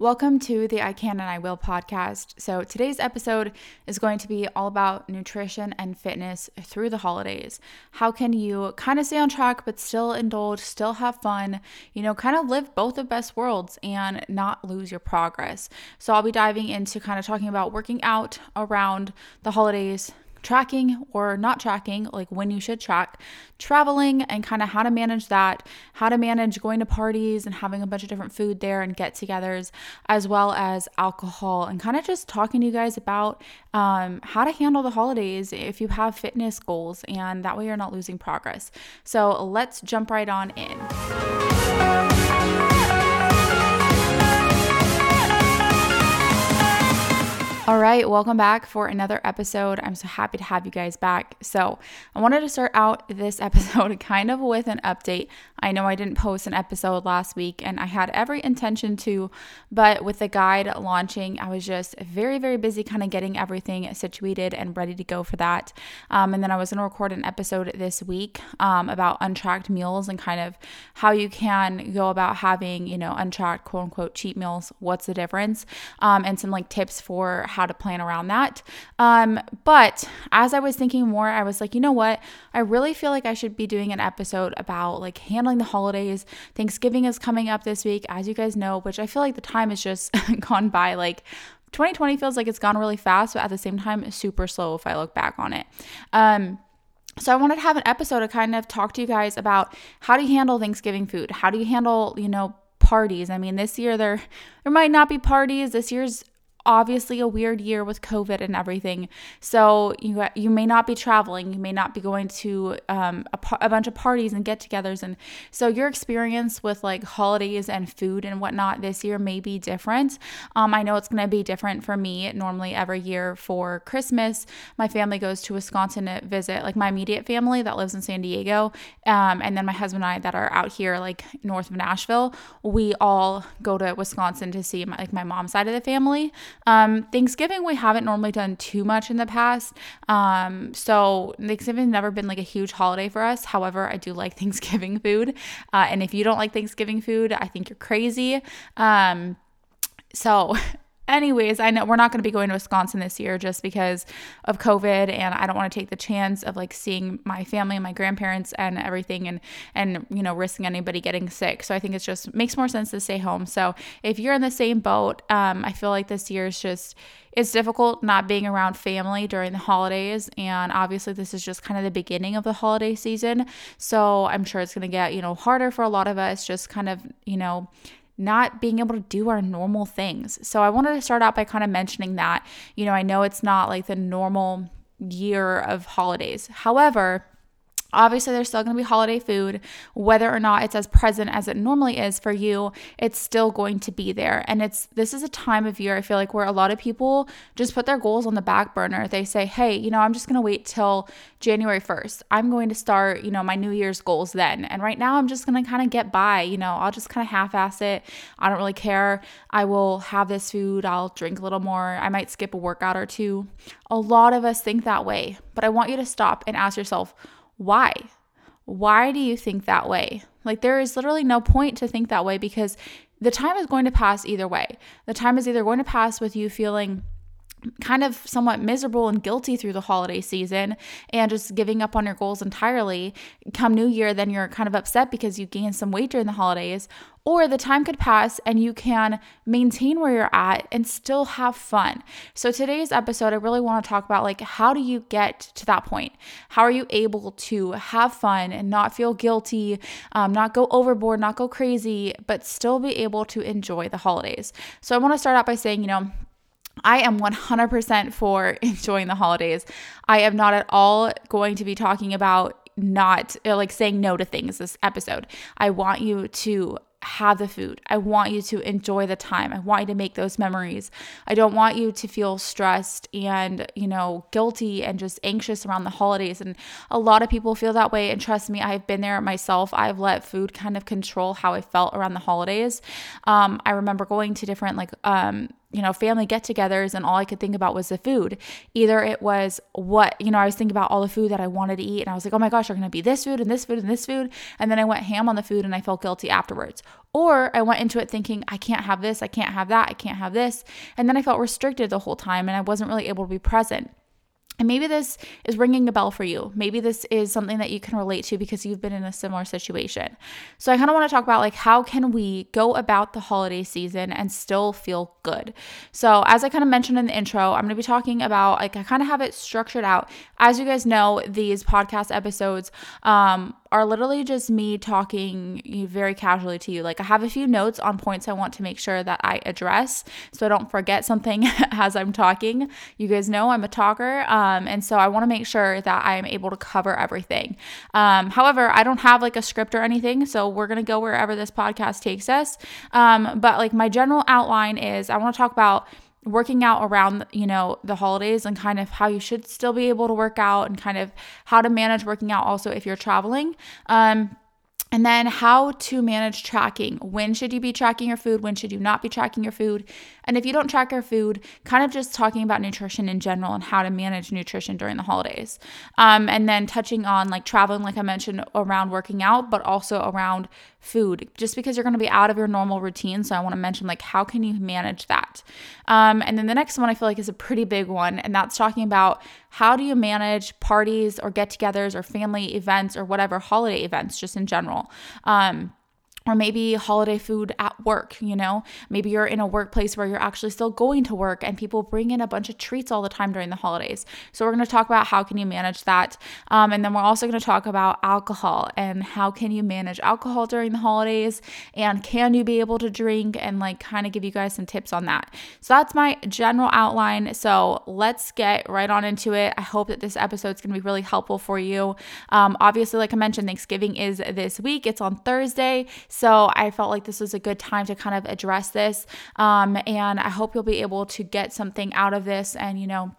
Welcome to the I Can and I Will podcast. So, today's episode is going to be all about nutrition and fitness through the holidays. How can you kind of stay on track, but still indulge, still have fun, you know, kind of live both the best worlds and not lose your progress? So, I'll be diving into kind of talking about working out around the holidays, tracking or not tracking, like when you should track, traveling and kind of how to manage that, how to manage going to parties and having a bunch of different food there and get togethers, as well as alcohol, and kind of just talking to you guys about um, how to handle the holidays if you have fitness goals, and that way you're not losing progress. So let's jump right on in. All right, welcome back for another episode. I'm so happy to have you guys back. So, I wanted to start out this episode kind of with an update. I know I didn't post an episode last week and I had every intention to, but with the guide launching, I was just very, very busy kind of getting everything situated and ready to go for that. Um, and then I was going to record an episode this week um, about untracked meals and kind of how you can go about having, you know, untracked quote unquote cheat meals. What's the difference? Um, and some like tips for how to plan around that. Um, but as I was thinking more, I was like, you know what? I really feel like I should be doing an episode about like handling the holidays. Thanksgiving is coming up this week, as you guys know, which I feel like the time has just gone by like 2020 feels like it's gone really fast, but at the same time, super slow if I look back on it. Um, so I wanted to have an episode to kind of talk to you guys about how do you handle Thanksgiving food? How do you handle, you know, parties? I mean, this year there there might not be parties. This year's obviously a weird year with COVID and everything. So you you may not be traveling, you may not be going to um, a, a bunch of parties and get-togethers, and so your experience with like holidays and food and whatnot this year may be different. Um, I know it's going to be different for me. Normally, every year for Christmas, my family goes to Wisconsin to visit, like my immediate family that lives in San Diego, um, and then my husband and I that are out here, like north of Nashville. We all go to Wisconsin to see my, like my mom's side of the family. Um, Thanksgiving, we haven't normally done too much in the past. Um, so Thanksgiving's never been like a huge holiday for us. However, I do like Thanksgiving food. Uh, and if you don't like Thanksgiving food, I think you're crazy. Um, so anyways, I know we're not going to be going to Wisconsin this year just because of COVID and I don't want to take the chance of like seeing my family and my grandparents and everything and and you know risking anybody getting sick. So I think it's just makes more sense to stay home. So if you're in the same boat, um, I feel like this year is just it's difficult not being around family during the holidays and obviously this is just kind of the beginning of the holiday season. So I'm sure it's going to get, you know, harder for a lot of us just kind of, you know, not being able to do our normal things. So I wanted to start out by kind of mentioning that. You know, I know it's not like the normal year of holidays. However, Obviously, there's still going to be holiday food. Whether or not it's as present as it normally is for you, it's still going to be there. And it's this is a time of year I feel like where a lot of people just put their goals on the back burner. They say, "Hey, you know, I'm just going to wait till January 1st. I'm going to start, you know, my New Year's goals then." And right now, I'm just going to kind of get by. You know, I'll just kind of half-ass it. I don't really care. I will have this food. I'll drink a little more. I might skip a workout or two. A lot of us think that way, but I want you to stop and ask yourself why? Why do you think that way? Like, there is literally no point to think that way because the time is going to pass either way. The time is either going to pass with you feeling kind of somewhat miserable and guilty through the holiday season and just giving up on your goals entirely come new year then you're kind of upset because you gained some weight during the holidays or the time could pass and you can maintain where you're at and still have fun. So today's episode I really want to talk about like how do you get to that point? How are you able to have fun and not feel guilty, um, not go overboard, not go crazy, but still be able to enjoy the holidays. So I want to start out by saying, you know, I am 100% for enjoying the holidays. I am not at all going to be talking about not uh, like saying no to things this episode. I want you to have the food. I want you to enjoy the time. I want you to make those memories. I don't want you to feel stressed and, you know, guilty and just anxious around the holidays. And a lot of people feel that way. And trust me, I've been there myself. I've let food kind of control how I felt around the holidays. Um, I remember going to different, like, um, you know, family get togethers and all I could think about was the food. Either it was what, you know, I was thinking about all the food that I wanted to eat and I was like, oh my gosh, are to be this food and this food and this food. And then I went ham on the food and I felt guilty afterwards. Or I went into it thinking, I can't have this, I can't have that, I can't have this. And then I felt restricted the whole time and I wasn't really able to be present. And maybe this is ringing a bell for you. Maybe this is something that you can relate to because you've been in a similar situation. So I kind of want to talk about like how can we go about the holiday season and still feel good. So as I kind of mentioned in the intro, I'm going to be talking about like I kind of have it structured out. As you guys know, these podcast episodes um, are literally just me talking very casually to you. Like I have a few notes on points I want to make sure that I address so I don't forget something as I'm talking. You guys know I'm a talker. Um, and so I want to make sure that I'm able to cover everything. Um, however, I don't have like a script or anything. So we're to go wherever this podcast takes us. Um, but like my general outline is I want to talk about working out around you know the holidays and kind of how you should still be able to work out and kind of how to manage working out also if you're traveling um, and then how to manage tracking. When should you be tracking your food? When should you not be tracking your food? And if you don't track your food, kind of just talking about nutrition in general and how to manage nutrition during the holidays. Um, and then touching on like traveling, like I mentioned, around working out, but also around food, just because you're going to be out of your normal routine. So I want to mention like how can you manage that? Um, and then the next one I feel like is a pretty big one, and that's talking about how do you manage parties or get-togethers or family events or whatever holiday events, just in general. Um, or maybe holiday food at work, you know? Maybe you're in a workplace where you're actually still going to work and people bring in a bunch of treats all the time during the holidays. So we're going to talk about how can you manage that. Um, and then we're also going to talk about alcohol and how can you manage alcohol during the holidays and can you be able to drink and like kind of give you guys some tips on that. So that's my general outline. So let's get right on into it. I hope that this episode is going to be really helpful for you. Um, obviously, like I mentioned, Thanksgiving is this week. It's on Thursday. So I felt like this was a good time to kind of address this. Um, and I hope you'll be able to get something out of this and, you know,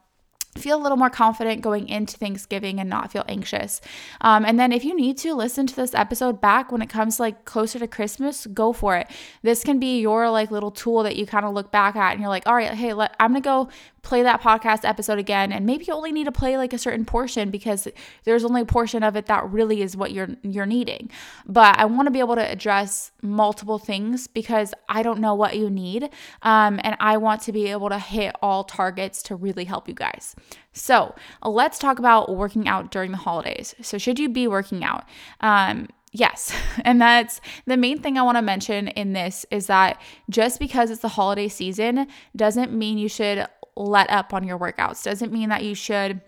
feel a little more confident going into Thanksgiving and not feel anxious. Um, and then if you need to listen to this episode back when it comes like closer to Christmas, go for it. This can be your like little tool that you kind of look back at and you're like, all right, hey, let, I'm gonna go play that podcast episode again and maybe you only need to play like a certain portion because there's only a portion of it that really is what you're you're needing. But i want to be able to address multiple things because i don't know what you need um, and i want to be able to hit all targets to really help you guys. So let's talk about working out during the holidays. So should you be working out? Um, Yes. And that's the main thing I want to mention in this is that just because it's the holiday season doesn't mean you should let up on your workouts. Doesn't mean that you should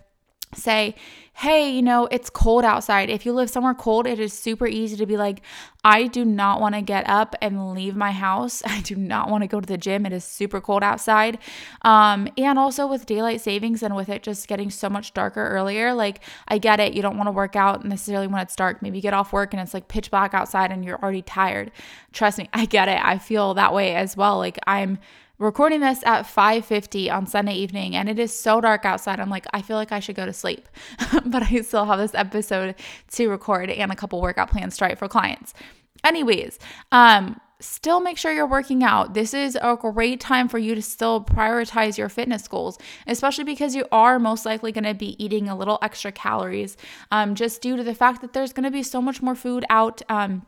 say, hey, you know, it's cold outside. If you live somewhere cold, it is super easy to be like, I do not want to get up and leave my house. I do not want to go to the gym. It is super cold outside. Um, and also with daylight savings and with it just getting so much darker earlier, like I get it. You don't want to work out necessarily when it's dark. Maybe you get off work and it's like pitch black outside and you're already tired. Trust me, I get it. I feel that way as well. Like I'm recording this at 5:50 on Sunday evening and it is so dark outside. I'm like I feel like I should go to sleep. but I still have this episode to record and a couple workout plans to write for clients. Anyways, um still make sure you're working out. This is a great time for you to still prioritize your fitness goals, especially because you are most likely going to be eating a little extra calories um, just due to the fact that there's going to be so much more food out. Um,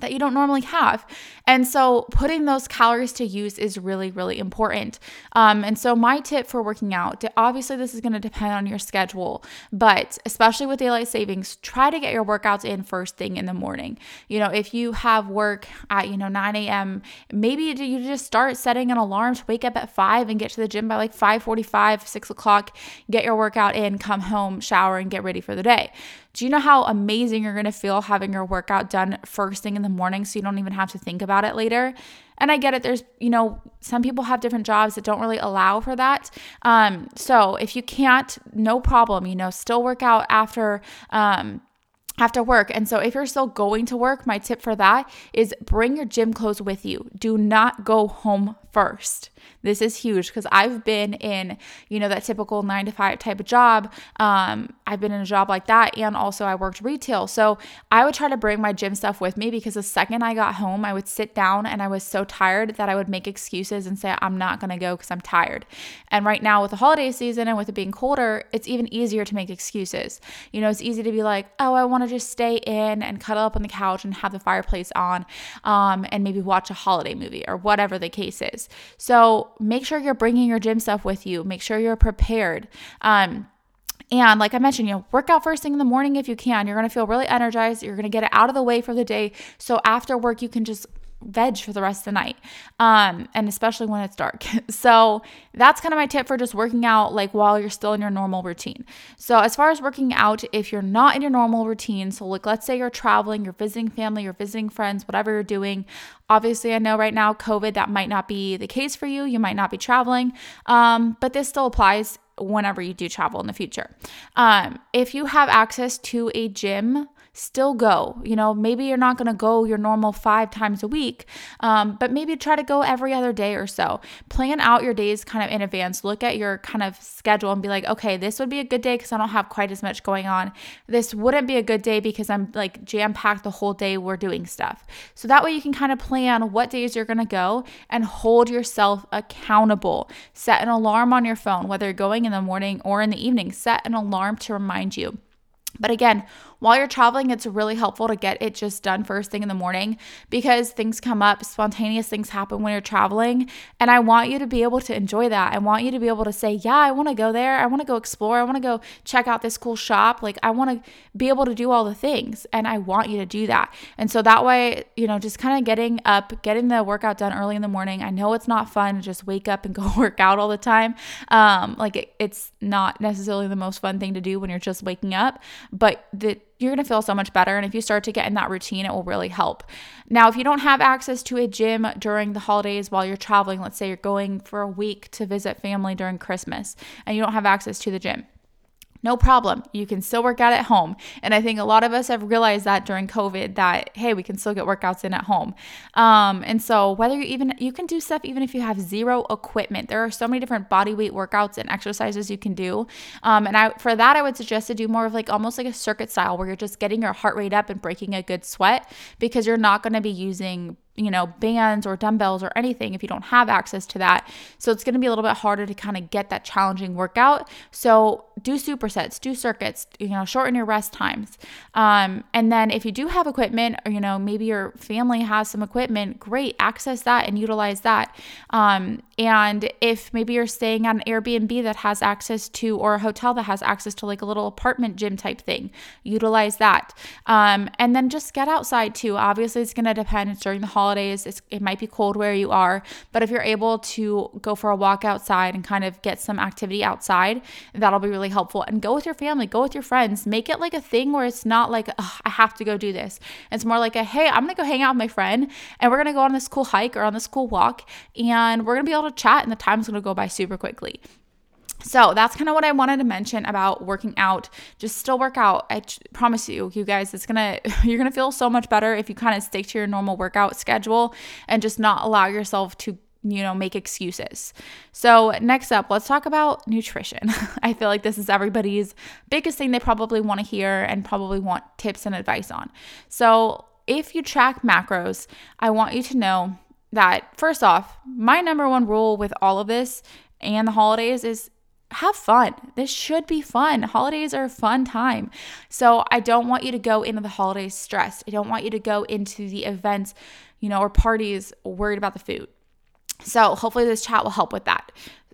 that you don't normally have. And so putting those calories to use is really, really important. Um, and so, my tip for working out obviously, this is going to depend on your schedule, but especially with daylight savings, try to get your workouts in first thing in the morning. You know, if you have work at, you know, 9 a.m., maybe you just start setting an alarm to wake up at 5 and get to the gym by like 5 45, 6 o'clock, get your workout in, come home, shower, and get ready for the day. Do you know how amazing you're gonna feel having your workout done first thing in the morning so you don't even have to think about it later? And I get it, there's, you know, some people have different jobs that don't really allow for that. Um, so if you can't, no problem, you know, still work out after. Um, after work. And so, if you're still going to work, my tip for that is bring your gym clothes with you. Do not go home first. This is huge because I've been in, you know, that typical nine to five type of job. Um, I've been in a job like that. And also I worked retail. So I would try to bring my gym stuff with me because the second I got home, I would sit down and I was so tired that I would make excuses and say, I'm not going to go because I'm tired. And right now with the holiday season and with it being colder, it's even easier to make excuses. You know, it's easy to be like, oh, I want to just stay in and cuddle up on the couch and have the fireplace on um, and maybe watch a holiday movie or whatever the case is. So make sure you're bringing your gym stuff with you. Make sure you're prepared. Um, and like I mentioned, you know, work out first thing in the morning if you can. You're to feel really energized. You're to get it out of the way for the day. So after work, you can just veg for the rest of the night um and especially when it's dark. So that's kind of my tip for just working out like while you're still in your normal routine. So as far as working out if you're not in your normal routine so like let's say you're traveling you're visiting family you're visiting friends whatever you're doing obviously i know right now covid that might not be the case for you you might not be traveling um but this still applies whenever you do travel in the future. Um if you have access to a gym still go. You know, maybe you're not going to go your normal five times a week, um, but maybe try to go every other day or so. Plan out your days kind of in advance. Look at your kind of schedule and be like, okay, this would be a good day because I don't have quite as much going on. This wouldn't be a good day because I'm like jam packed the whole day. We're doing stuff. So that way you can kind of plan what days you're going to go and hold yourself accountable. Set an alarm on your phone, whether you're going in the morning or in the evening. Set an alarm to remind you. But again, while you're traveling, it's really helpful to get it just done first thing in the morning because things come up, spontaneous things happen when you're traveling. And I want you to be able to enjoy that. I want you to be able to say, Yeah, I want to go there. I want to go explore. I want to go check out this cool shop. Like, I want to be able to do all the things. And I want you to do that. And so that way, you know, just kind of getting up, getting the workout done early in the morning. I know it's not fun to just wake up and go work out all the time. Um, like, it, it's not necessarily the most fun thing to do when you're just waking up, but the you're going to feel so much better. And if you start to get in that routine, it will really help. Now, if you don't have access to a gym during the holidays while you're traveling, let's say you're going for a week to visit family during Christmas and you don't have access to the gym, no problem. You can still work out at home. And I think a lot of us have realized that during COVID that, hey, we can still get workouts in at home. Um, and so whether you even, you can do stuff even if you have zero equipment. There are so many different body weight workouts and exercises you can do. Um, and I, for that, I would suggest to do more of like almost like a circuit style where you're just getting your heart rate up and breaking a good sweat because you're not going to be using you know, bands or dumbbells or anything if you don't have access to that. So it's going to be a little bit harder to kind of get that challenging workout. So do supersets, do circuits, you know, shorten your rest times. Um, and then if you do have equipment, or, you know, maybe your family has some equipment, great, access that and utilize that. Um, and if maybe you're staying at an Airbnb that has access to, or a hotel that has access to like a little apartment gym type thing, utilize that. Um, and then just get outside too. Obviously, it's going to depend. During the holidays holidays. It might be cold where you are, but if you're able to go for a walk outside and kind of get some activity outside, that'll be really helpful. And go with your family, go with your friends. Make it like a thing where it's not like, I have to go do this. It's more like a, hey, I'm going to go hang out with my friend and we're going to go on this cool hike or on this cool walk and we're going to be able to chat and the time's going to go by super quickly. So that's kind of what I wanted to mention about working out. Just still work out. I promise you, you guys, it's gonna you're gonna feel so much better if you kind of stick to your normal workout schedule and just not allow yourself to you know, make excuses. So, next up, let's talk about nutrition. I feel like this is everybody's biggest thing they probably want to hear and probably want tips and advice on. So, if you track macros, I want you to know that first off, my number one rule with all of this and the holidays is have fun. This should be fun. Holidays are a fun time. So I don't want you to go into the holidays stressed. I don't want you to go into the events, you know, or parties worried about the food. So hopefully this chat will help with that.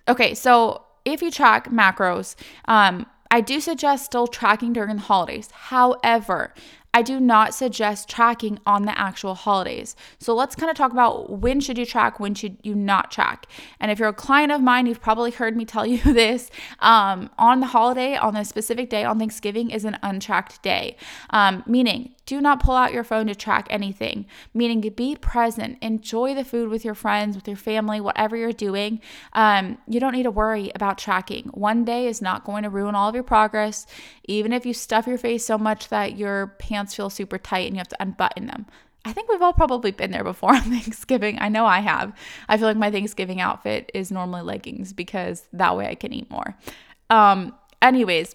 Okay, so if you track macros, um, I do suggest still tracking during the holidays. However, I do not suggest tracking on the actual holidays. So let's kind of talk about when should you track, when should you not track. And if you're a client of mine, you've probably heard me tell you this. Um, on the holiday, on the specific day on Thanksgiving, is an untracked day, um, meaning do not pull out your phone to track anything, meaning be present, enjoy the food with your friends, with your family, whatever you're doing. Um, you don't need to worry about tracking. One day is not going to ruin all of your progress, even if you stuff your face so much that your pants feel super tight and you have to unbutton them. I think we've all probably been there before on Thanksgiving. I know I have. I feel like my Thanksgiving outfit is normally leggings because that way I can eat more. Um, anyways,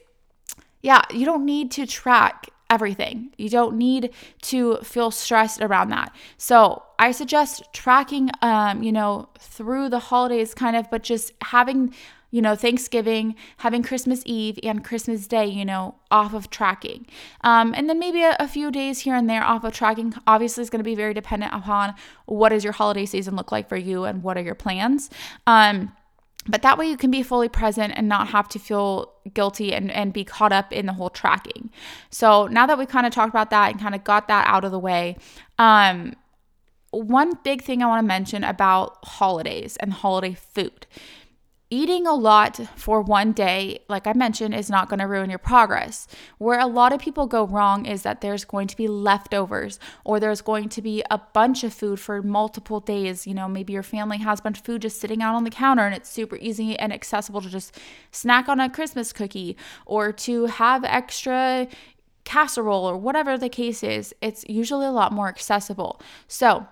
yeah, you don't need to track everything. You don't need to feel stressed around that. So I suggest tracking, um, you know, through the holidays kind of, but just having you know, Thanksgiving, having Christmas Eve and Christmas Day, you know, off of tracking. Um, and then maybe a, a, few days here and there off of tracking. Obviously, is going to be very dependent upon what does your holiday season look like for you and what are your plans. Um, but that way you can be fully present and not have to feel guilty and, and be caught up in the whole tracking. So now that we kind of talked about that and kind of got that out of the way, um, one big thing I want to mention about holidays and holiday food Eating a lot for one day, like I mentioned, is not going to ruin your progress. Where a lot of people go wrong is that there's going to be leftovers or there's going to be a bunch of food for multiple days. You know, maybe your family has a bunch of food just sitting out on the counter and it's super easy and accessible to just snack on a Christmas cookie or to have extra casserole or whatever the case is. It's usually a lot more accessible. So,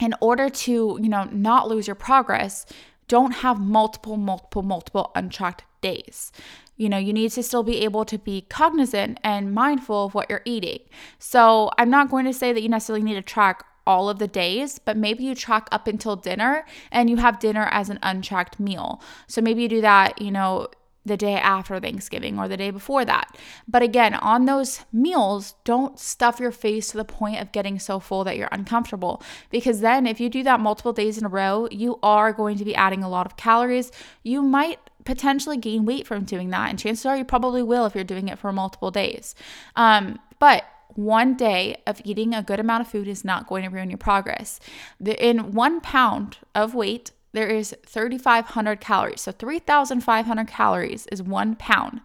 in order to, you know, not lose your progress, don't have multiple, multiple, multiple untracked days. You know, you need to still be able to be cognizant and mindful of what you're eating. So, I'm not going to say that you necessarily need to track all of the days, but maybe you track up until dinner and you have dinner as an untracked meal. So, maybe you do that, you know, the day after Thanksgiving or the day before that. But again, on those meals, don't stuff your face to the point of getting so full that you're uncomfortable. Because then, if you do that multiple days in a row, you are going to be adding a lot of calories. You might potentially gain weight from doing that. And chances are you probably will if you're doing it for multiple days. Um, but one day of eating a good amount of food is not going to ruin your progress. in one pound of weight, there is 3,500 calories. So 3,500 calories is one pound.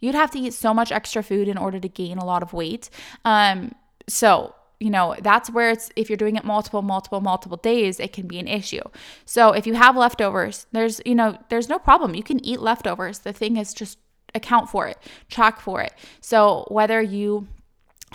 You'd have to eat so much extra food in order to gain a lot of weight. Um, so you know that's where it's if you're doing it multiple multiple multiple days it can be an issue so if you have leftovers there's you know there's no problem you can eat leftovers the thing is just account for it track for it so whether you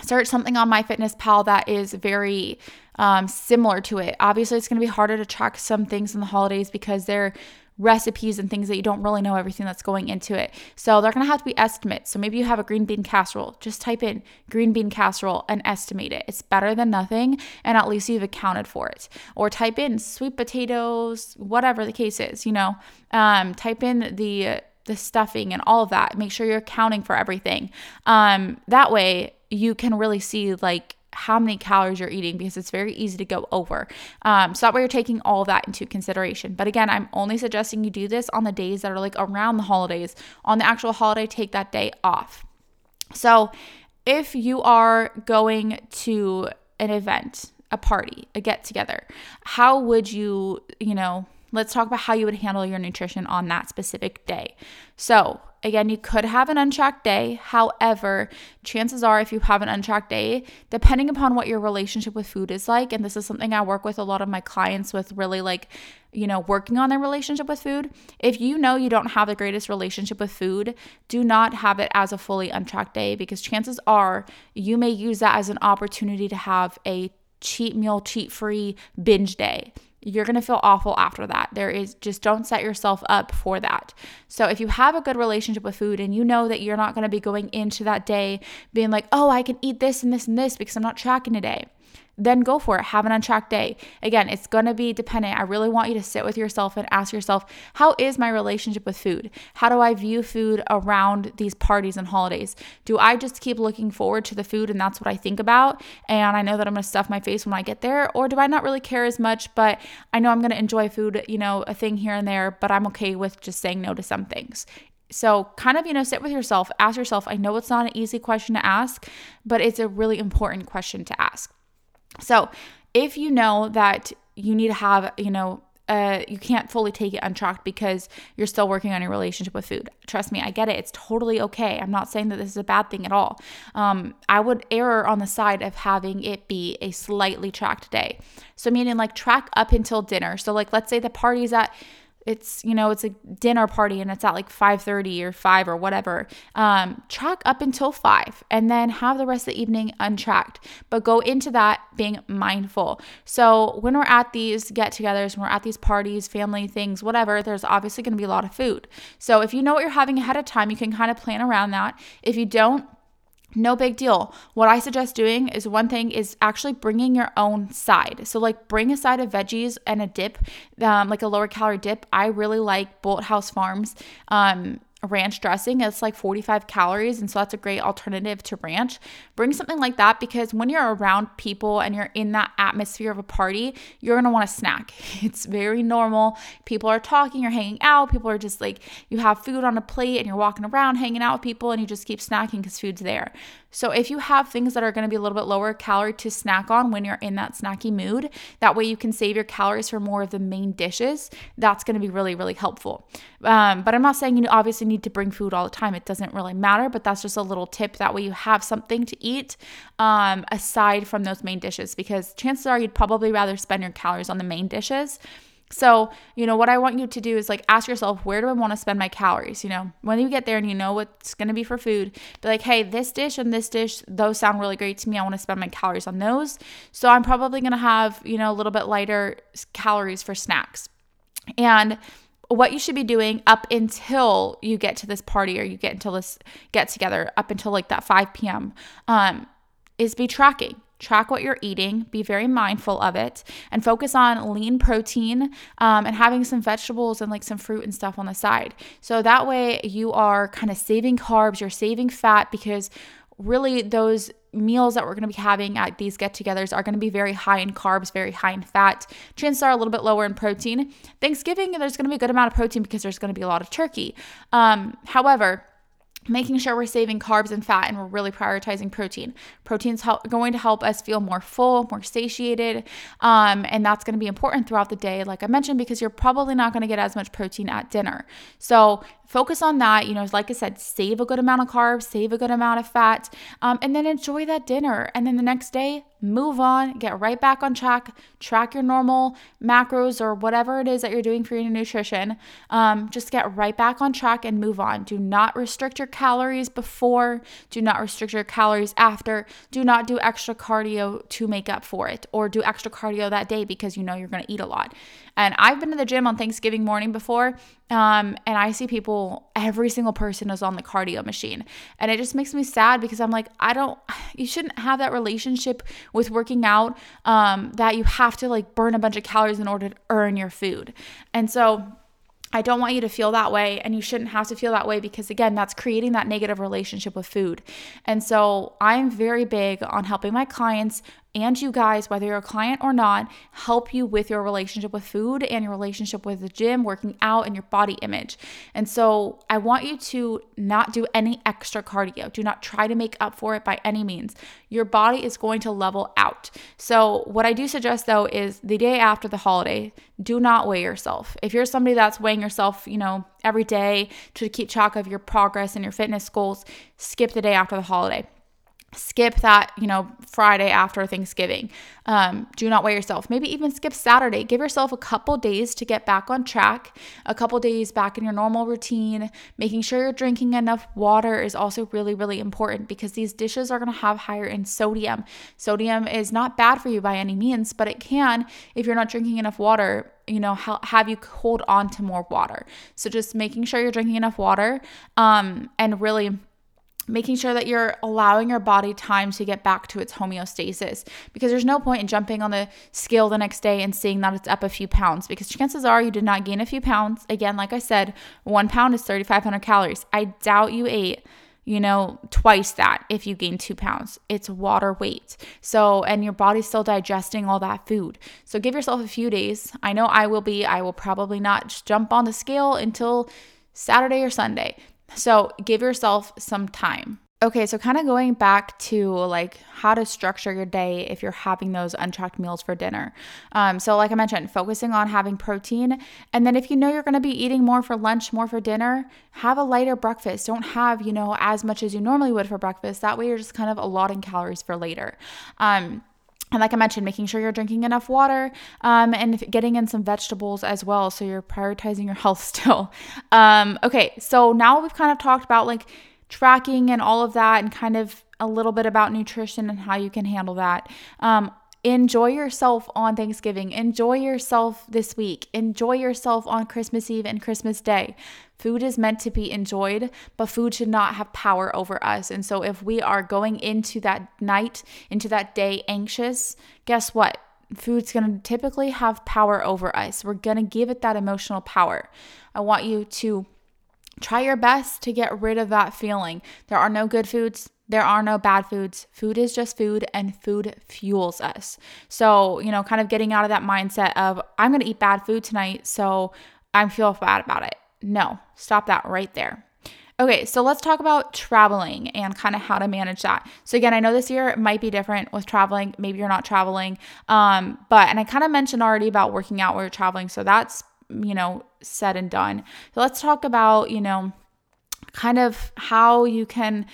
search something on MyFitnessPal that is very um, similar to it. Obviously, it's going to be harder to track some things in the holidays because they're recipes and things that you don't really know everything that's going into it. So they're going to have to be estimates. So maybe you have a green bean casserole. Just type in green bean casserole and estimate it. It's better than nothing, and at least you've accounted for it. Or type in sweet potatoes, whatever the case is. You know, um, type in the the stuffing and all of that. Make sure you're accounting for everything. Um, that way, you can really see like how many calories you're eating because it's very easy to go over. Um, so that way you're taking all that into consideration. But again, I'm only suggesting you do this on the days that are like around the holidays. On the actual holiday, take that day off. So if you are going to an event, a party, a get together, how would you, you know, let's talk about how you would handle your nutrition on that specific day. So, again, you could have an untracked day. However, chances are, if you have an untracked day, depending upon what your relationship with food is like, and this is something I work with a lot of my clients with really like, you know, working on their relationship with food. If you know you don't have the greatest relationship with food, do not have it as a fully untracked day because chances are you may use that as an opportunity to have a cheat meal, cheat free binge day you're going to feel awful after that. There is just don't set yourself up for that. So if you have a good relationship with food and you know that you're not going to be going into that day being like, "Oh, I can eat this and this and this because I'm not tracking today." Then go for it. Have an untracked day. Again, it's going to be dependent. I really want you to sit with yourself and ask yourself, how is my relationship with food? How do I view food around these parties and holidays? Do I just keep looking forward to the food and that's what I think about? And I know that I'm going to stuff my face when I get there? Or do I not really care as much, but I know I'm going to enjoy food, you know, a thing here and there, but I'm okay with just saying no to some things? So, kind of, you know, sit with yourself, ask yourself. I know it's not an easy question to ask, but it's a really important question to ask. So, if you know that you need to have, you know, uh, you can't fully take it untracked because you're still working on your relationship with food. Trust me, I get it. It's totally okay. I'm not saying that this is a bad thing at all. Um, I would err on the side of having it be a slightly tracked day. So, meaning like track up until dinner. So, like, let's say the party's at it's you know it's a dinner party and it's at like 5.30 or 5 or whatever um, track up until 5 and then have the rest of the evening untracked but go into that being mindful. So when we're at these get-togethers when we're at these parties family things whatever there's obviously going to be a lot of food. So if you know what you're having ahead of time you can kind of plan around that. If you don't no big deal. What I suggest doing is one thing is actually bringing your own side. So, like, bring a side of veggies and a dip, um, like a lower calorie dip. I really like Bolthouse Farms. Um, ranch dressing. It's like 45 calories. And so that's a great alternative to ranch. Bring something like that because when you're around people and you're in that atmosphere of a party, you're to want to snack. It's very normal. People are talking, you're hanging out. People are just like, you have food on a plate and you're walking around hanging out with people and you just keep snacking because food's there. So if you have things that are going to be a little bit lower calorie to snack on when you're in that snacky mood, that way you can save your calories for more of the main dishes. That's going to be really, really helpful. Um, but I'm not saying you obviously need to bring food all the time. It doesn't really matter, but that's just a little tip. That way you have something to eat um, aside from those main dishes because chances are you'd probably rather spend your calories on the main dishes so, you know, what I want you to do is like ask yourself, where do I want to spend my calories? You know, when you get there and you know what's going to be for food, be like, hey, this dish and this dish, those sound really great to me. I want to spend my calories on those. So I'm probably going to have, you know, a little bit lighter calories for snacks. And what you should be doing up until you get to this party or you get until this get together, up until like that 5 p.m., um, is be tracking track what you're eating, be very mindful of it, and focus on lean protein um, and having some vegetables and like some fruit and stuff on the side. So that way you are kind of saving carbs, you're saving fat because really those meals that we're going to be having at these get togethers are going to be very high in carbs, very high in fat. Chances are a little bit lower in protein. Thanksgiving, there's going to be a good amount of protein because there's going to be a lot of turkey. Um, however, making sure we're saving carbs and fat and we're really prioritizing protein. Protein's help, going to help us feel more full, more satiated, um, and that's going to be important throughout the day, like I mentioned, because you're probably not going to get as much protein at dinner. So focus on that. You know, like I said, save a good amount of carbs, save a good amount of fat, um, and then enjoy that dinner. And then the next day, move on, get right back on track, track your normal macros or whatever it is that you're doing for your nutrition. Um, just get right back on track and move on. Do not restrict your calories before, do not restrict your calories after, do not do extra cardio to make up for it, or do extra cardio that day because you know you're going to eat a lot. And I've been to the gym on Thanksgiving morning before, um, and I see people, every single person is on the cardio machine. And it just makes me sad because I'm like, I don't, you shouldn't have that relationship with working out um, that you have to like burn a bunch of calories in order to earn your food. And so, I don't want you to feel that way, and you shouldn't have to feel that way because, again, that's creating that negative relationship with food. And so, I'm very big on helping my clients and you guys, whether you're a client or not, help you with your relationship with food and your relationship with the gym, working out, and your body image. And so I want you to not do any extra cardio. Do not try to make up for it by any means. Your body is going to level out. So, what I do suggest though is the day after the holiday, do not weigh yourself. If you're somebody that's weighing yourself, you know, every day to keep track of your progress and your fitness goals, skip the day after the holiday skip that you know friday after thanksgiving. Um, do not weigh yourself. Maybe even skip saturday. Give yourself a couple days to get back on track a couple days back in your normal routine. Making sure you're drinking enough water is also really really important because these dishes are going to have higher in sodium. Sodium is not bad for you by any means but it can if you're not drinking enough water you know have you hold on to more water. So just making sure you're drinking enough water um, and really making sure that you're allowing your body time to get back to its homeostasis because there's no point in jumping on the scale the next day and seeing that it's up a few pounds because chances are you did not gain a few pounds. Again, like I said, one pound is 3,500 calories. I doubt you ate you know, twice that if you gain two pounds. It's water weight. So, and your body's still digesting all that food. So, give yourself a few days. I know I will be. I will probably not jump on the scale until Saturday or Sunday. So give yourself some time. Okay, so kind of going back to like how to structure your day if you're having those untracked meals for dinner. Um, so, like I mentioned, focusing on having protein. And then, if you know you're going to be eating more for lunch, more for dinner, have a lighter breakfast. Don't have, you know, as much as you normally would for breakfast. That way, you're just kind of allotting calories for later. Um, and like I mentioned, making sure you're drinking enough water um, and getting in some vegetables as well. So you're prioritizing your health still. Um, okay, so now we've kind of talked about like tracking and all of that and kind of a little bit about nutrition and how you can handle that. Um, enjoy yourself on Thanksgiving. Enjoy yourself this week. Enjoy yourself on Christmas Eve and Christmas Day. Food is meant to be enjoyed, but food should not have power over us. And so if we are going into that night, into that day anxious, guess what? Food's to typically have power over us. We're to give it that emotional power. I want you to try your best to get rid of that feeling. There are no good foods, there are no bad foods. Food is just food, and food fuels us. So, you know, kind of getting out of that mindset of, I'm going to eat bad food tonight, so I feel bad about it. No, stop that right there. Okay, so let's talk about traveling and kind of how to manage that. So again, I know this year might be different with traveling. Maybe you're not traveling, um, but and I kind of mentioned already about working out while you're traveling. So that's you know said and done. So let's talk about you know kind of how you can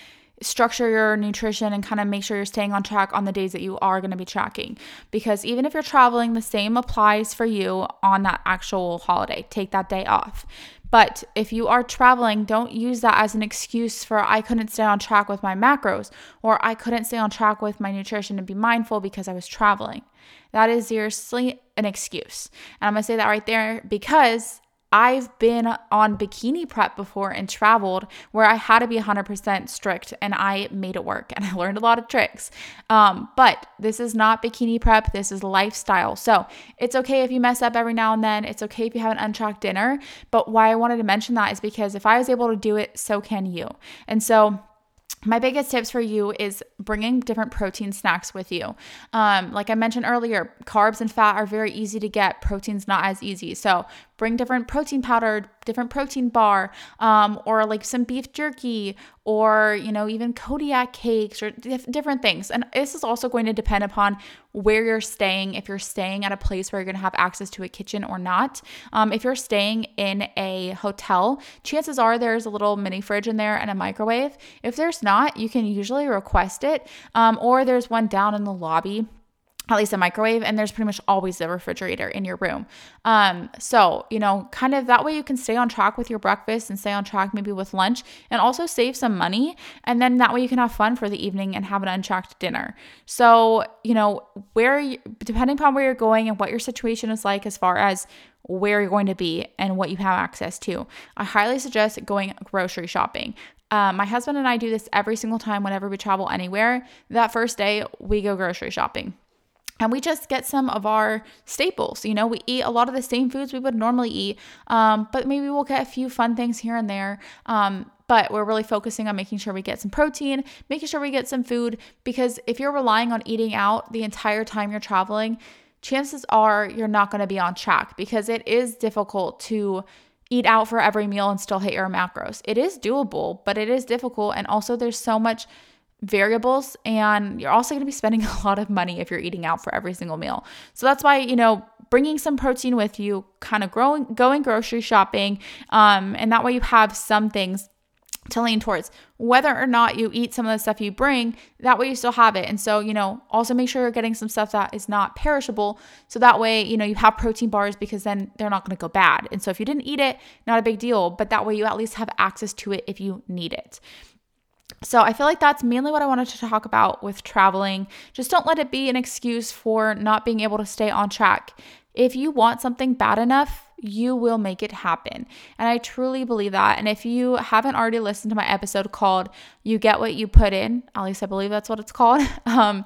structure your nutrition and kind of make sure you're staying on track on the days that you are going to be tracking. Because even if you're traveling, the same applies for you on that actual holiday. Take that day off. But if you are traveling, don't use that as an excuse for I couldn't stay on track with my macros or I couldn't stay on track with my nutrition and be mindful because I was traveling. That is seriously an excuse. And I'm going to say that right there because I've been on bikini prep before and traveled where I had to be 100% strict and I made it work and I learned a lot of tricks. Um, but this is not bikini prep, this is lifestyle. So it's okay if you mess up every now and then. It's okay if you have an untracked dinner. But why I wanted to mention that is because if I was able to do it, so can you. And so, my biggest tips for you is bringing different protein snacks with you. Um, like I mentioned earlier, carbs and fat are very easy to get, protein's not as easy. So bring different protein powder, different protein bar, um, or like some beef jerky, or you know even Kodiak cakes or dif- different things. And this is also going to depend upon where you're staying. If you're staying at a place where you're going to have access to a kitchen or not. Um, if you're staying in a hotel, chances are there's a little mini fridge in there and a microwave. If there's not, you can usually request it, um, or there's one down in the lobby at least a microwave and there's pretty much always a refrigerator in your room. Um so you know kind of that way you can stay on track with your breakfast and stay on track maybe with lunch and also save some money and then that way you can have fun for the evening and have an untracked dinner. So you know where you, depending upon where you're going and what your situation is like as far as where you're going to be and what you have access to i highly suggest going grocery shopping. Um, my husband and I do this every single time whenever we travel anywhere. That first day, we go grocery shopping and we just get some of our staples. You know, we eat a lot of the same foods we would normally eat, um, but maybe we'll get a few fun things here and there. Um, but we're really focusing on making sure we get some protein, making sure we get some food, because if you're relying on eating out the entire time you're traveling, chances are you're not going to be on track because it is difficult to eat out for every meal and still hit your macros. It is doable, but it is difficult. And also, there's so much variables and you're also going to be spending a lot of money if you're eating out for every single meal. So that's why, you know, bringing some protein with you, kind of growing going grocery shopping, um, and that way you have some things to lean towards. Whether or not you eat some of the stuff you bring, that way you still have it. And so, you know, also make sure you're getting some stuff that is not perishable. So that way, you know, you have protein bars because then they're not going to go bad. And so if you didn't eat it, not a big deal, but that way you at least have access to it if you need it. So I feel like that's mainly what I wanted to talk about with traveling. Just don't let it be an excuse for not being able to stay on track. If you want something bad enough, you will make it happen. And I truly believe that. And if you haven't already listened to my episode called You Get What You Put In, at least I believe that's what it's called, um,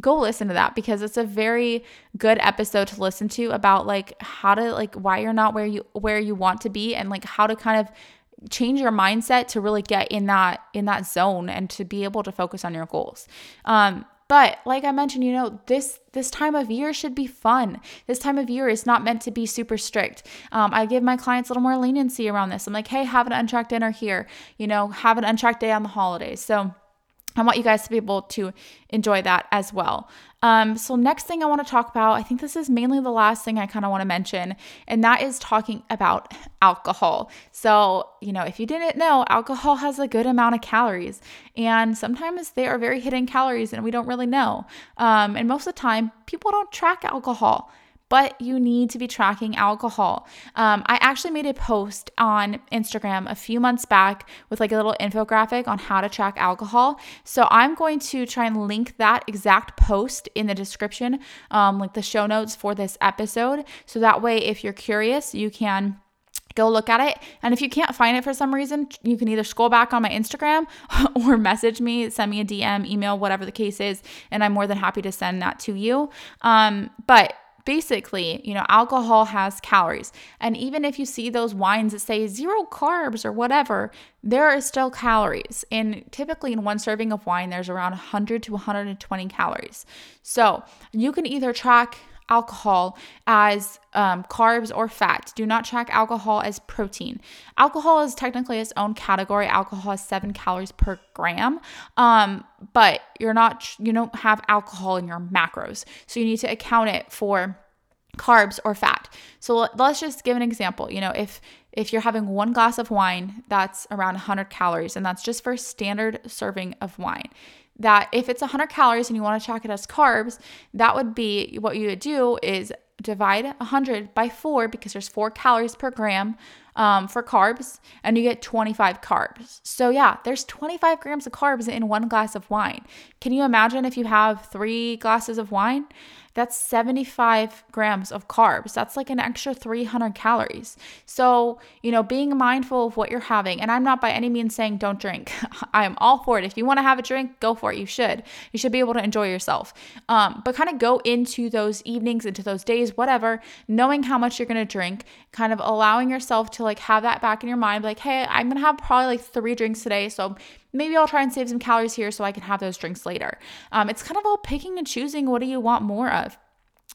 go listen to that because it's a very good episode to listen to about like how to like why you're not where you where you want to be and like how to kind of change your mindset to really get in that in that zone and to be able to focus on your goals. Um, but like i mentioned you know this this time of year should be fun. This time of year is not meant to be super strict. Um, i give my clients a little more leniency around this. I'm like hey have an untracked dinner here. You know have an untracked day on the holidays. So I want you guys to be able to enjoy that as well. Um, so, next thing I want to talk about, I think this is mainly the last thing I kind of want to mention, and that is talking about alcohol. So, you know, if you didn't know, alcohol has a good amount of calories, and sometimes they are very hidden calories and we don't really know. Um, and most of the time, people don't track alcohol but you need to be tracking alcohol. Um, I actually made a post on Instagram a few months back with like a little infographic on how to track alcohol. So I'm going to try and link that exact post in the description, um, like the show notes for this episode. So that way, if you're curious, you can go look at it. And if you can't find it for some reason, you can either scroll back on my Instagram or message me, send me a DM, email, whatever the case is, and I'm more than happy to send that to you. Um, but basically, you know, alcohol has calories. And even if you see those wines that say zero carbs or whatever, there are still calories. And typically, in one serving of wine, there's around 100 to 120 calories. So you can either track alcohol as um, carbs or fat. Do not track alcohol as protein. Alcohol is technically its own category. Alcohol has seven calories per gram, um, but you're not you don't have alcohol in your macros, so you need to account it for carbs or fat. So let's just give an example. You know, if if you're having one glass of wine, that's around 100 calories, and that's just for standard serving of wine that if it's 100 calories and you want to track it as carbs, that would be what you would do is divide 100 by 4 because there's 4 calories per gram um, for carbs and you get 25 carbs. So, yeah, there's 25 grams of carbs in one glass of wine. Can you imagine if you have three glasses of wine? That's 75 grams of carbs. That's like an extra 300 calories. So, you know, being mindful of what you're having, and I'm not by any means saying don't drink. I am all for it. If you want to have a drink, go for it. You should. You should be able to enjoy yourself. Um, but kind of go into those evenings, into those days, whatever, knowing how much you're going to drink, kind of allowing yourself to like have that back in your mind, like, hey, I'm going to have probably like three drinks today. So, maybe I'll try and save some calories here so I can have those drinks later. Um, it's kind of all picking and choosing what do you want more of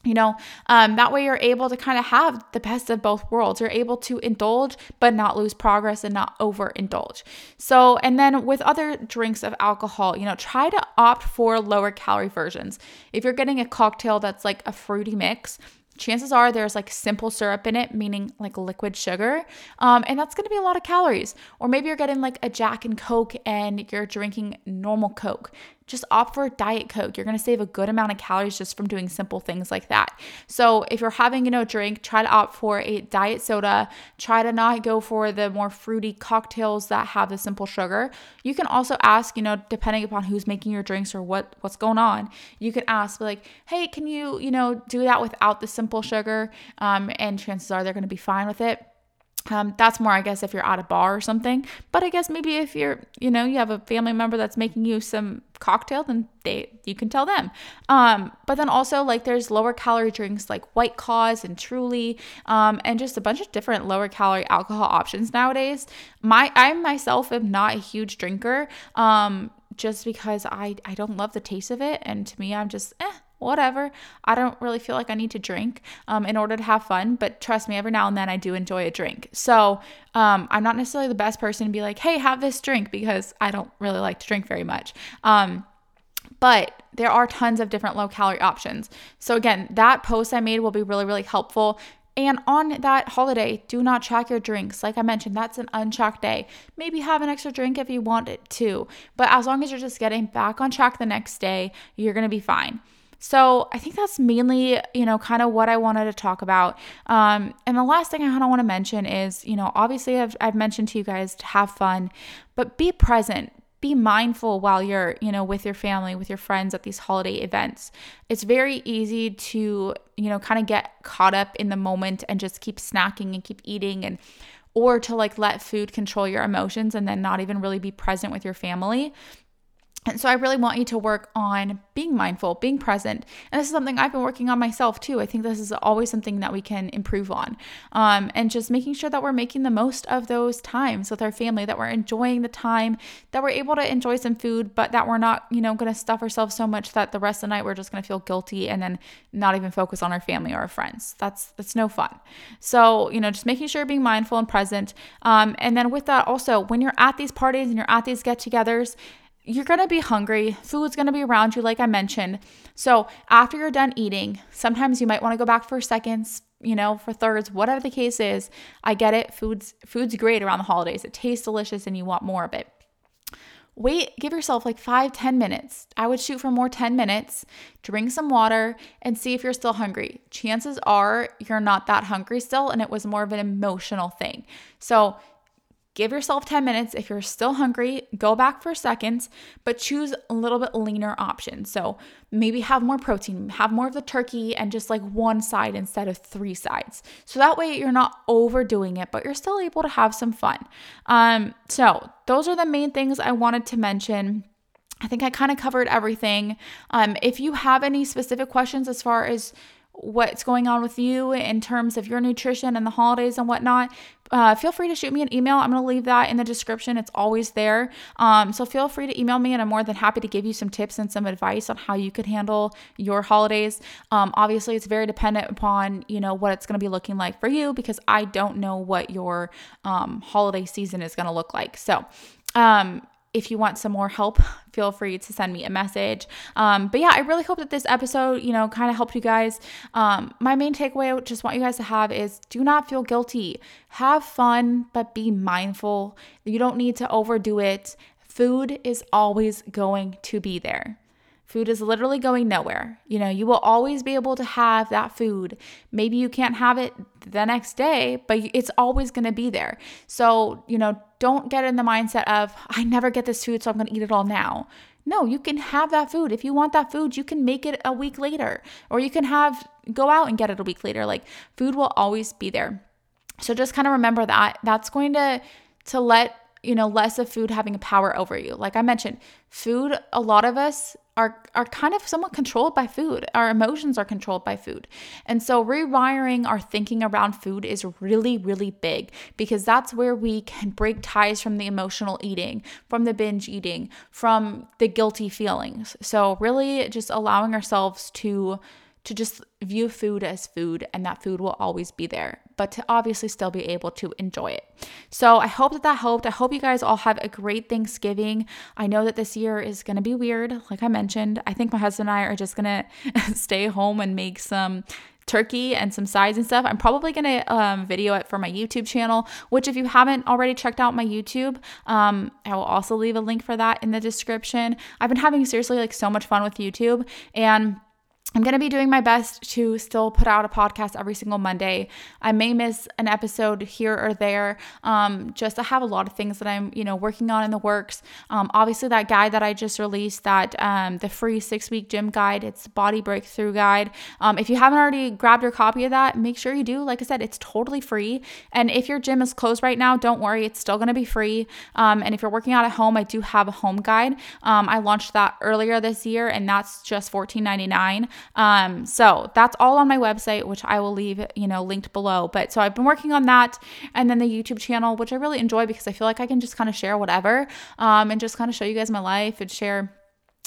you know? Um, that way you're able to kind of have the best of both worlds. You're able to indulge but not lose progress and not overindulge. So and then with other drinks of alcohol you know try to opt for lower calorie versions. If you're getting a cocktail that's like a fruity mix chances are there's like simple syrup in it, meaning like liquid sugar. Um, and that's gonna be a lot of calories. Or maybe you're getting like a Jack and Coke and you're drinking normal Coke just opt for Diet Coke. You're gonna save a good amount of calories just from doing simple things like that. So if you're having, you know, drink, try to opt for a diet soda. Try to not go for the more fruity cocktails that have the simple sugar. You can also ask, you know, depending upon who's making your drinks or what what's going on, you can ask like, hey, can you, you know, do that without the simple sugar? Um, and chances are they're gonna be fine with it. Um, that's more, I guess, if you're at a bar or something. But I guess maybe if you're, you know, you have a family member that's making you some cocktail, then they you can tell them. Um, but then also like there's lower calorie drinks like White Claws and Truly, um, and just a bunch of different lower calorie alcohol options nowadays. My I myself am not a huge drinker, um, just because I I don't love the taste of it, and to me I'm just eh whatever. I don't really feel like I need to drink um, in order to have fun, but trust me, every now and then I do enjoy a drink. So um, I'm not necessarily the best person to be like, hey, have this drink because I don't really like to drink very much. Um, but there are tons of different low calorie options. So, again, that post I made will be really, really helpful. And on that holiday, do not track your drinks. Like I mentioned, that's an untracked day. Maybe have an extra drink if you want it to. But as long as you're just getting back on track the next day, you're to be fine. So I think that's mainly, you know, kind of what I wanted to talk about. Um, and the last thing I kind of want to mention is, you know, obviously I've, I've mentioned to you guys to have fun, but be present. Be mindful while you're, you know, with your family, with your friends at these holiday events. It's very easy to, you know, kind of get caught up in the moment and just keep snacking and keep eating and or to like let food control your emotions and then not even really be present with your family. And so I really want you to work on being mindful, being present. And this is something I've been working on myself too. I think this is always something that we can improve on. Um, and just making sure that we're making the most of those times with our family, that we're enjoying the time, that we're able to enjoy some food, but that we're not, you know, going to stuff ourselves so much that the rest of the night we're just going to feel guilty and then not even focus on our family or our friends. That's that's no fun. So, you know, just making sure being mindful and present. Um, and then with that also, when you're at these parties and you're at these get-togethers, you're going to be hungry. Food's going to be around you, like I mentioned. So, after you're done eating, sometimes you might want to go back for seconds, you know, for thirds, whatever the case is. I get it. Food's food's great around the holidays. It tastes delicious and you want more of it. Wait, give yourself like five, ten minutes. I would shoot for more 10 minutes, drink some water, and see if you're still hungry. Chances are you're not that hungry still, and it was more of an emotional thing. So Give yourself 10 minutes. If you're still hungry, go back for seconds, but choose a little bit leaner option. So maybe have more protein, have more of the turkey and just like one side instead of three sides. So that way you're not overdoing it, but you're still able to have some fun. Um, so those are the main things I wanted to mention. I think I kind of covered everything. Um, if you have any specific questions as far as what's going on with you in terms of your nutrition and the holidays and whatnot, uh, feel free to shoot me an email. I'm going to leave that in the description. It's always there. Um, so feel free to email me, and I'm more than happy to give you some tips and some advice on how you could handle your holidays. Um, obviously, it's very dependent upon you know what it's going to be looking like for you because I don't know what your um, holiday season is going to look like. So um, if you want some more help, feel free to send me a message. Um, but yeah, I really hope that this episode, you know, kind of helped you guys. Um, my main takeaway I just want you guys to have is do not feel guilty. Have fun, but be mindful. You don't need to overdo it. Food is always going to be there. Food is literally going nowhere. You know, you will always be able to have that food. Maybe you can't have it the next day, but it's always going to be there. So, you know, don't get in the mindset of, I never get this food, so I'm going to eat it all now. No, you can have that food. If you want that food, you can make it a week later, or you can have go out and get it a week later. Like food will always be there. So just kind of remember that. That's going to to let you know less of food having a power over you like i mentioned food a lot of us are are kind of somewhat controlled by food. Our emotions are controlled by food. And so rewiring our thinking around food is really really big because that's where we can break ties from the emotional eating, from the binge eating, from the guilty feelings. So really just allowing ourselves to to just view food as food and that food will always be there, but to obviously still be able to enjoy it. So I hope that that helped. I hope you guys all have a great Thanksgiving. I know that this year is going to be weird, like I mentioned. I think my husband and I are just going to stay home and make some turkey and some sides and stuff. I'm probably gonna um, video it for my YouTube channel, which if you haven't already checked out my YouTube, um, I will also leave a link for that in the description. I've been having seriously like so much fun with YouTube and I'm going to be doing my best to still put out a podcast every single Monday. I may miss an episode here or there. Um, just I have a lot of things that I'm, you know, working on in the works. Um, obviously, that guide that I just released, that um, the free six week gym guide, it's body breakthrough guide. Um, if you haven't already grabbed your copy of that, make sure you do. Like I said, it's totally free. And if your gym is closed right now, don't worry, it's still going to be free. Um, and if you're working out at home, I do have a home guide. Um, I launched that earlier this year, and that's just $14.99. Um, so that's all on my website, which I will leave, you know, linked below. But so I've been working on that and then the YouTube channel, which I really enjoy because I feel like I can just kind of share whatever um, and just kind of show you guys my life and share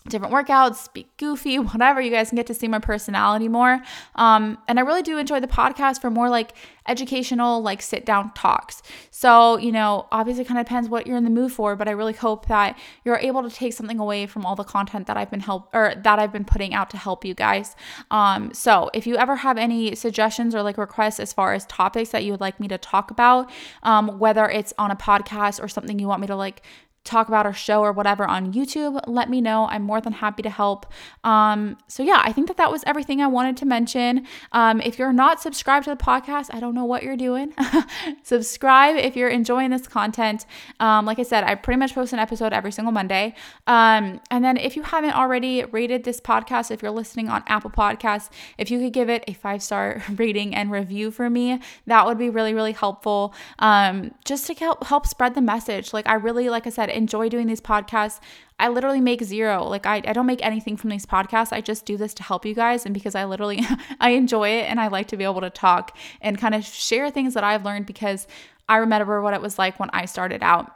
different workouts, be goofy, whatever. You guys can get to see my personality more. Um, and I really do enjoy the podcast for more like educational, like sit down talks. So, you know, obviously kind of depends what you're in the mood for, but I really hope that you're able to take something away from all the content that I've been help or that I've been putting out to help you guys. Um, so if you ever have any suggestions or like requests as far as topics that you would like me to talk about, um, whether it's on a podcast or something you want me to like talk about our show or whatever on YouTube, let me know. I'm more than happy to help. Um, so, yeah, I think that that was everything I wanted to mention. Um, if you're not subscribed to the podcast, I don't know what you're doing. Subscribe if you're enjoying this content. Um, like I said, I pretty much post an episode every single Monday. Um, and then if you haven't already rated this podcast, if you're listening on Apple Podcasts, if you could give it a five star rating and review for me, that would be really, really helpful. Um, just to help help spread the message. Like I really, like I said, enjoy doing these podcasts. I literally make zero. Like I, I don't make anything from these podcasts. I just do this to help you guys and because I literally I enjoy it and I like to be able to talk and kind of share things that I've learned because I remember what it was like when I started out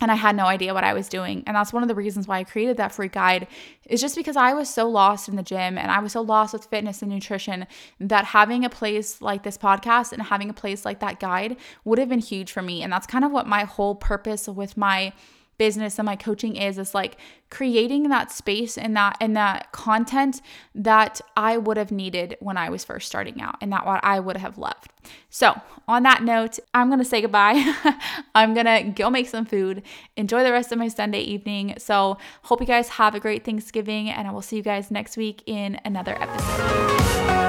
and I had no idea what I was doing. And that's one of the reasons why I created that free guide is just because I was so lost in the gym and I was so lost with fitness and nutrition that having a place like this podcast and having a place like that guide would have been huge for me. And that's kind of what my whole purpose with my business and my coaching is is like creating that space and that and that content that I would have needed when I was first starting out and that what I would have loved. So, on that note, I'm going to say goodbye. I'm going to go make some food. Enjoy the rest of my Sunday evening. So, hope you guys have a great Thanksgiving and I will see you guys next week in another episode.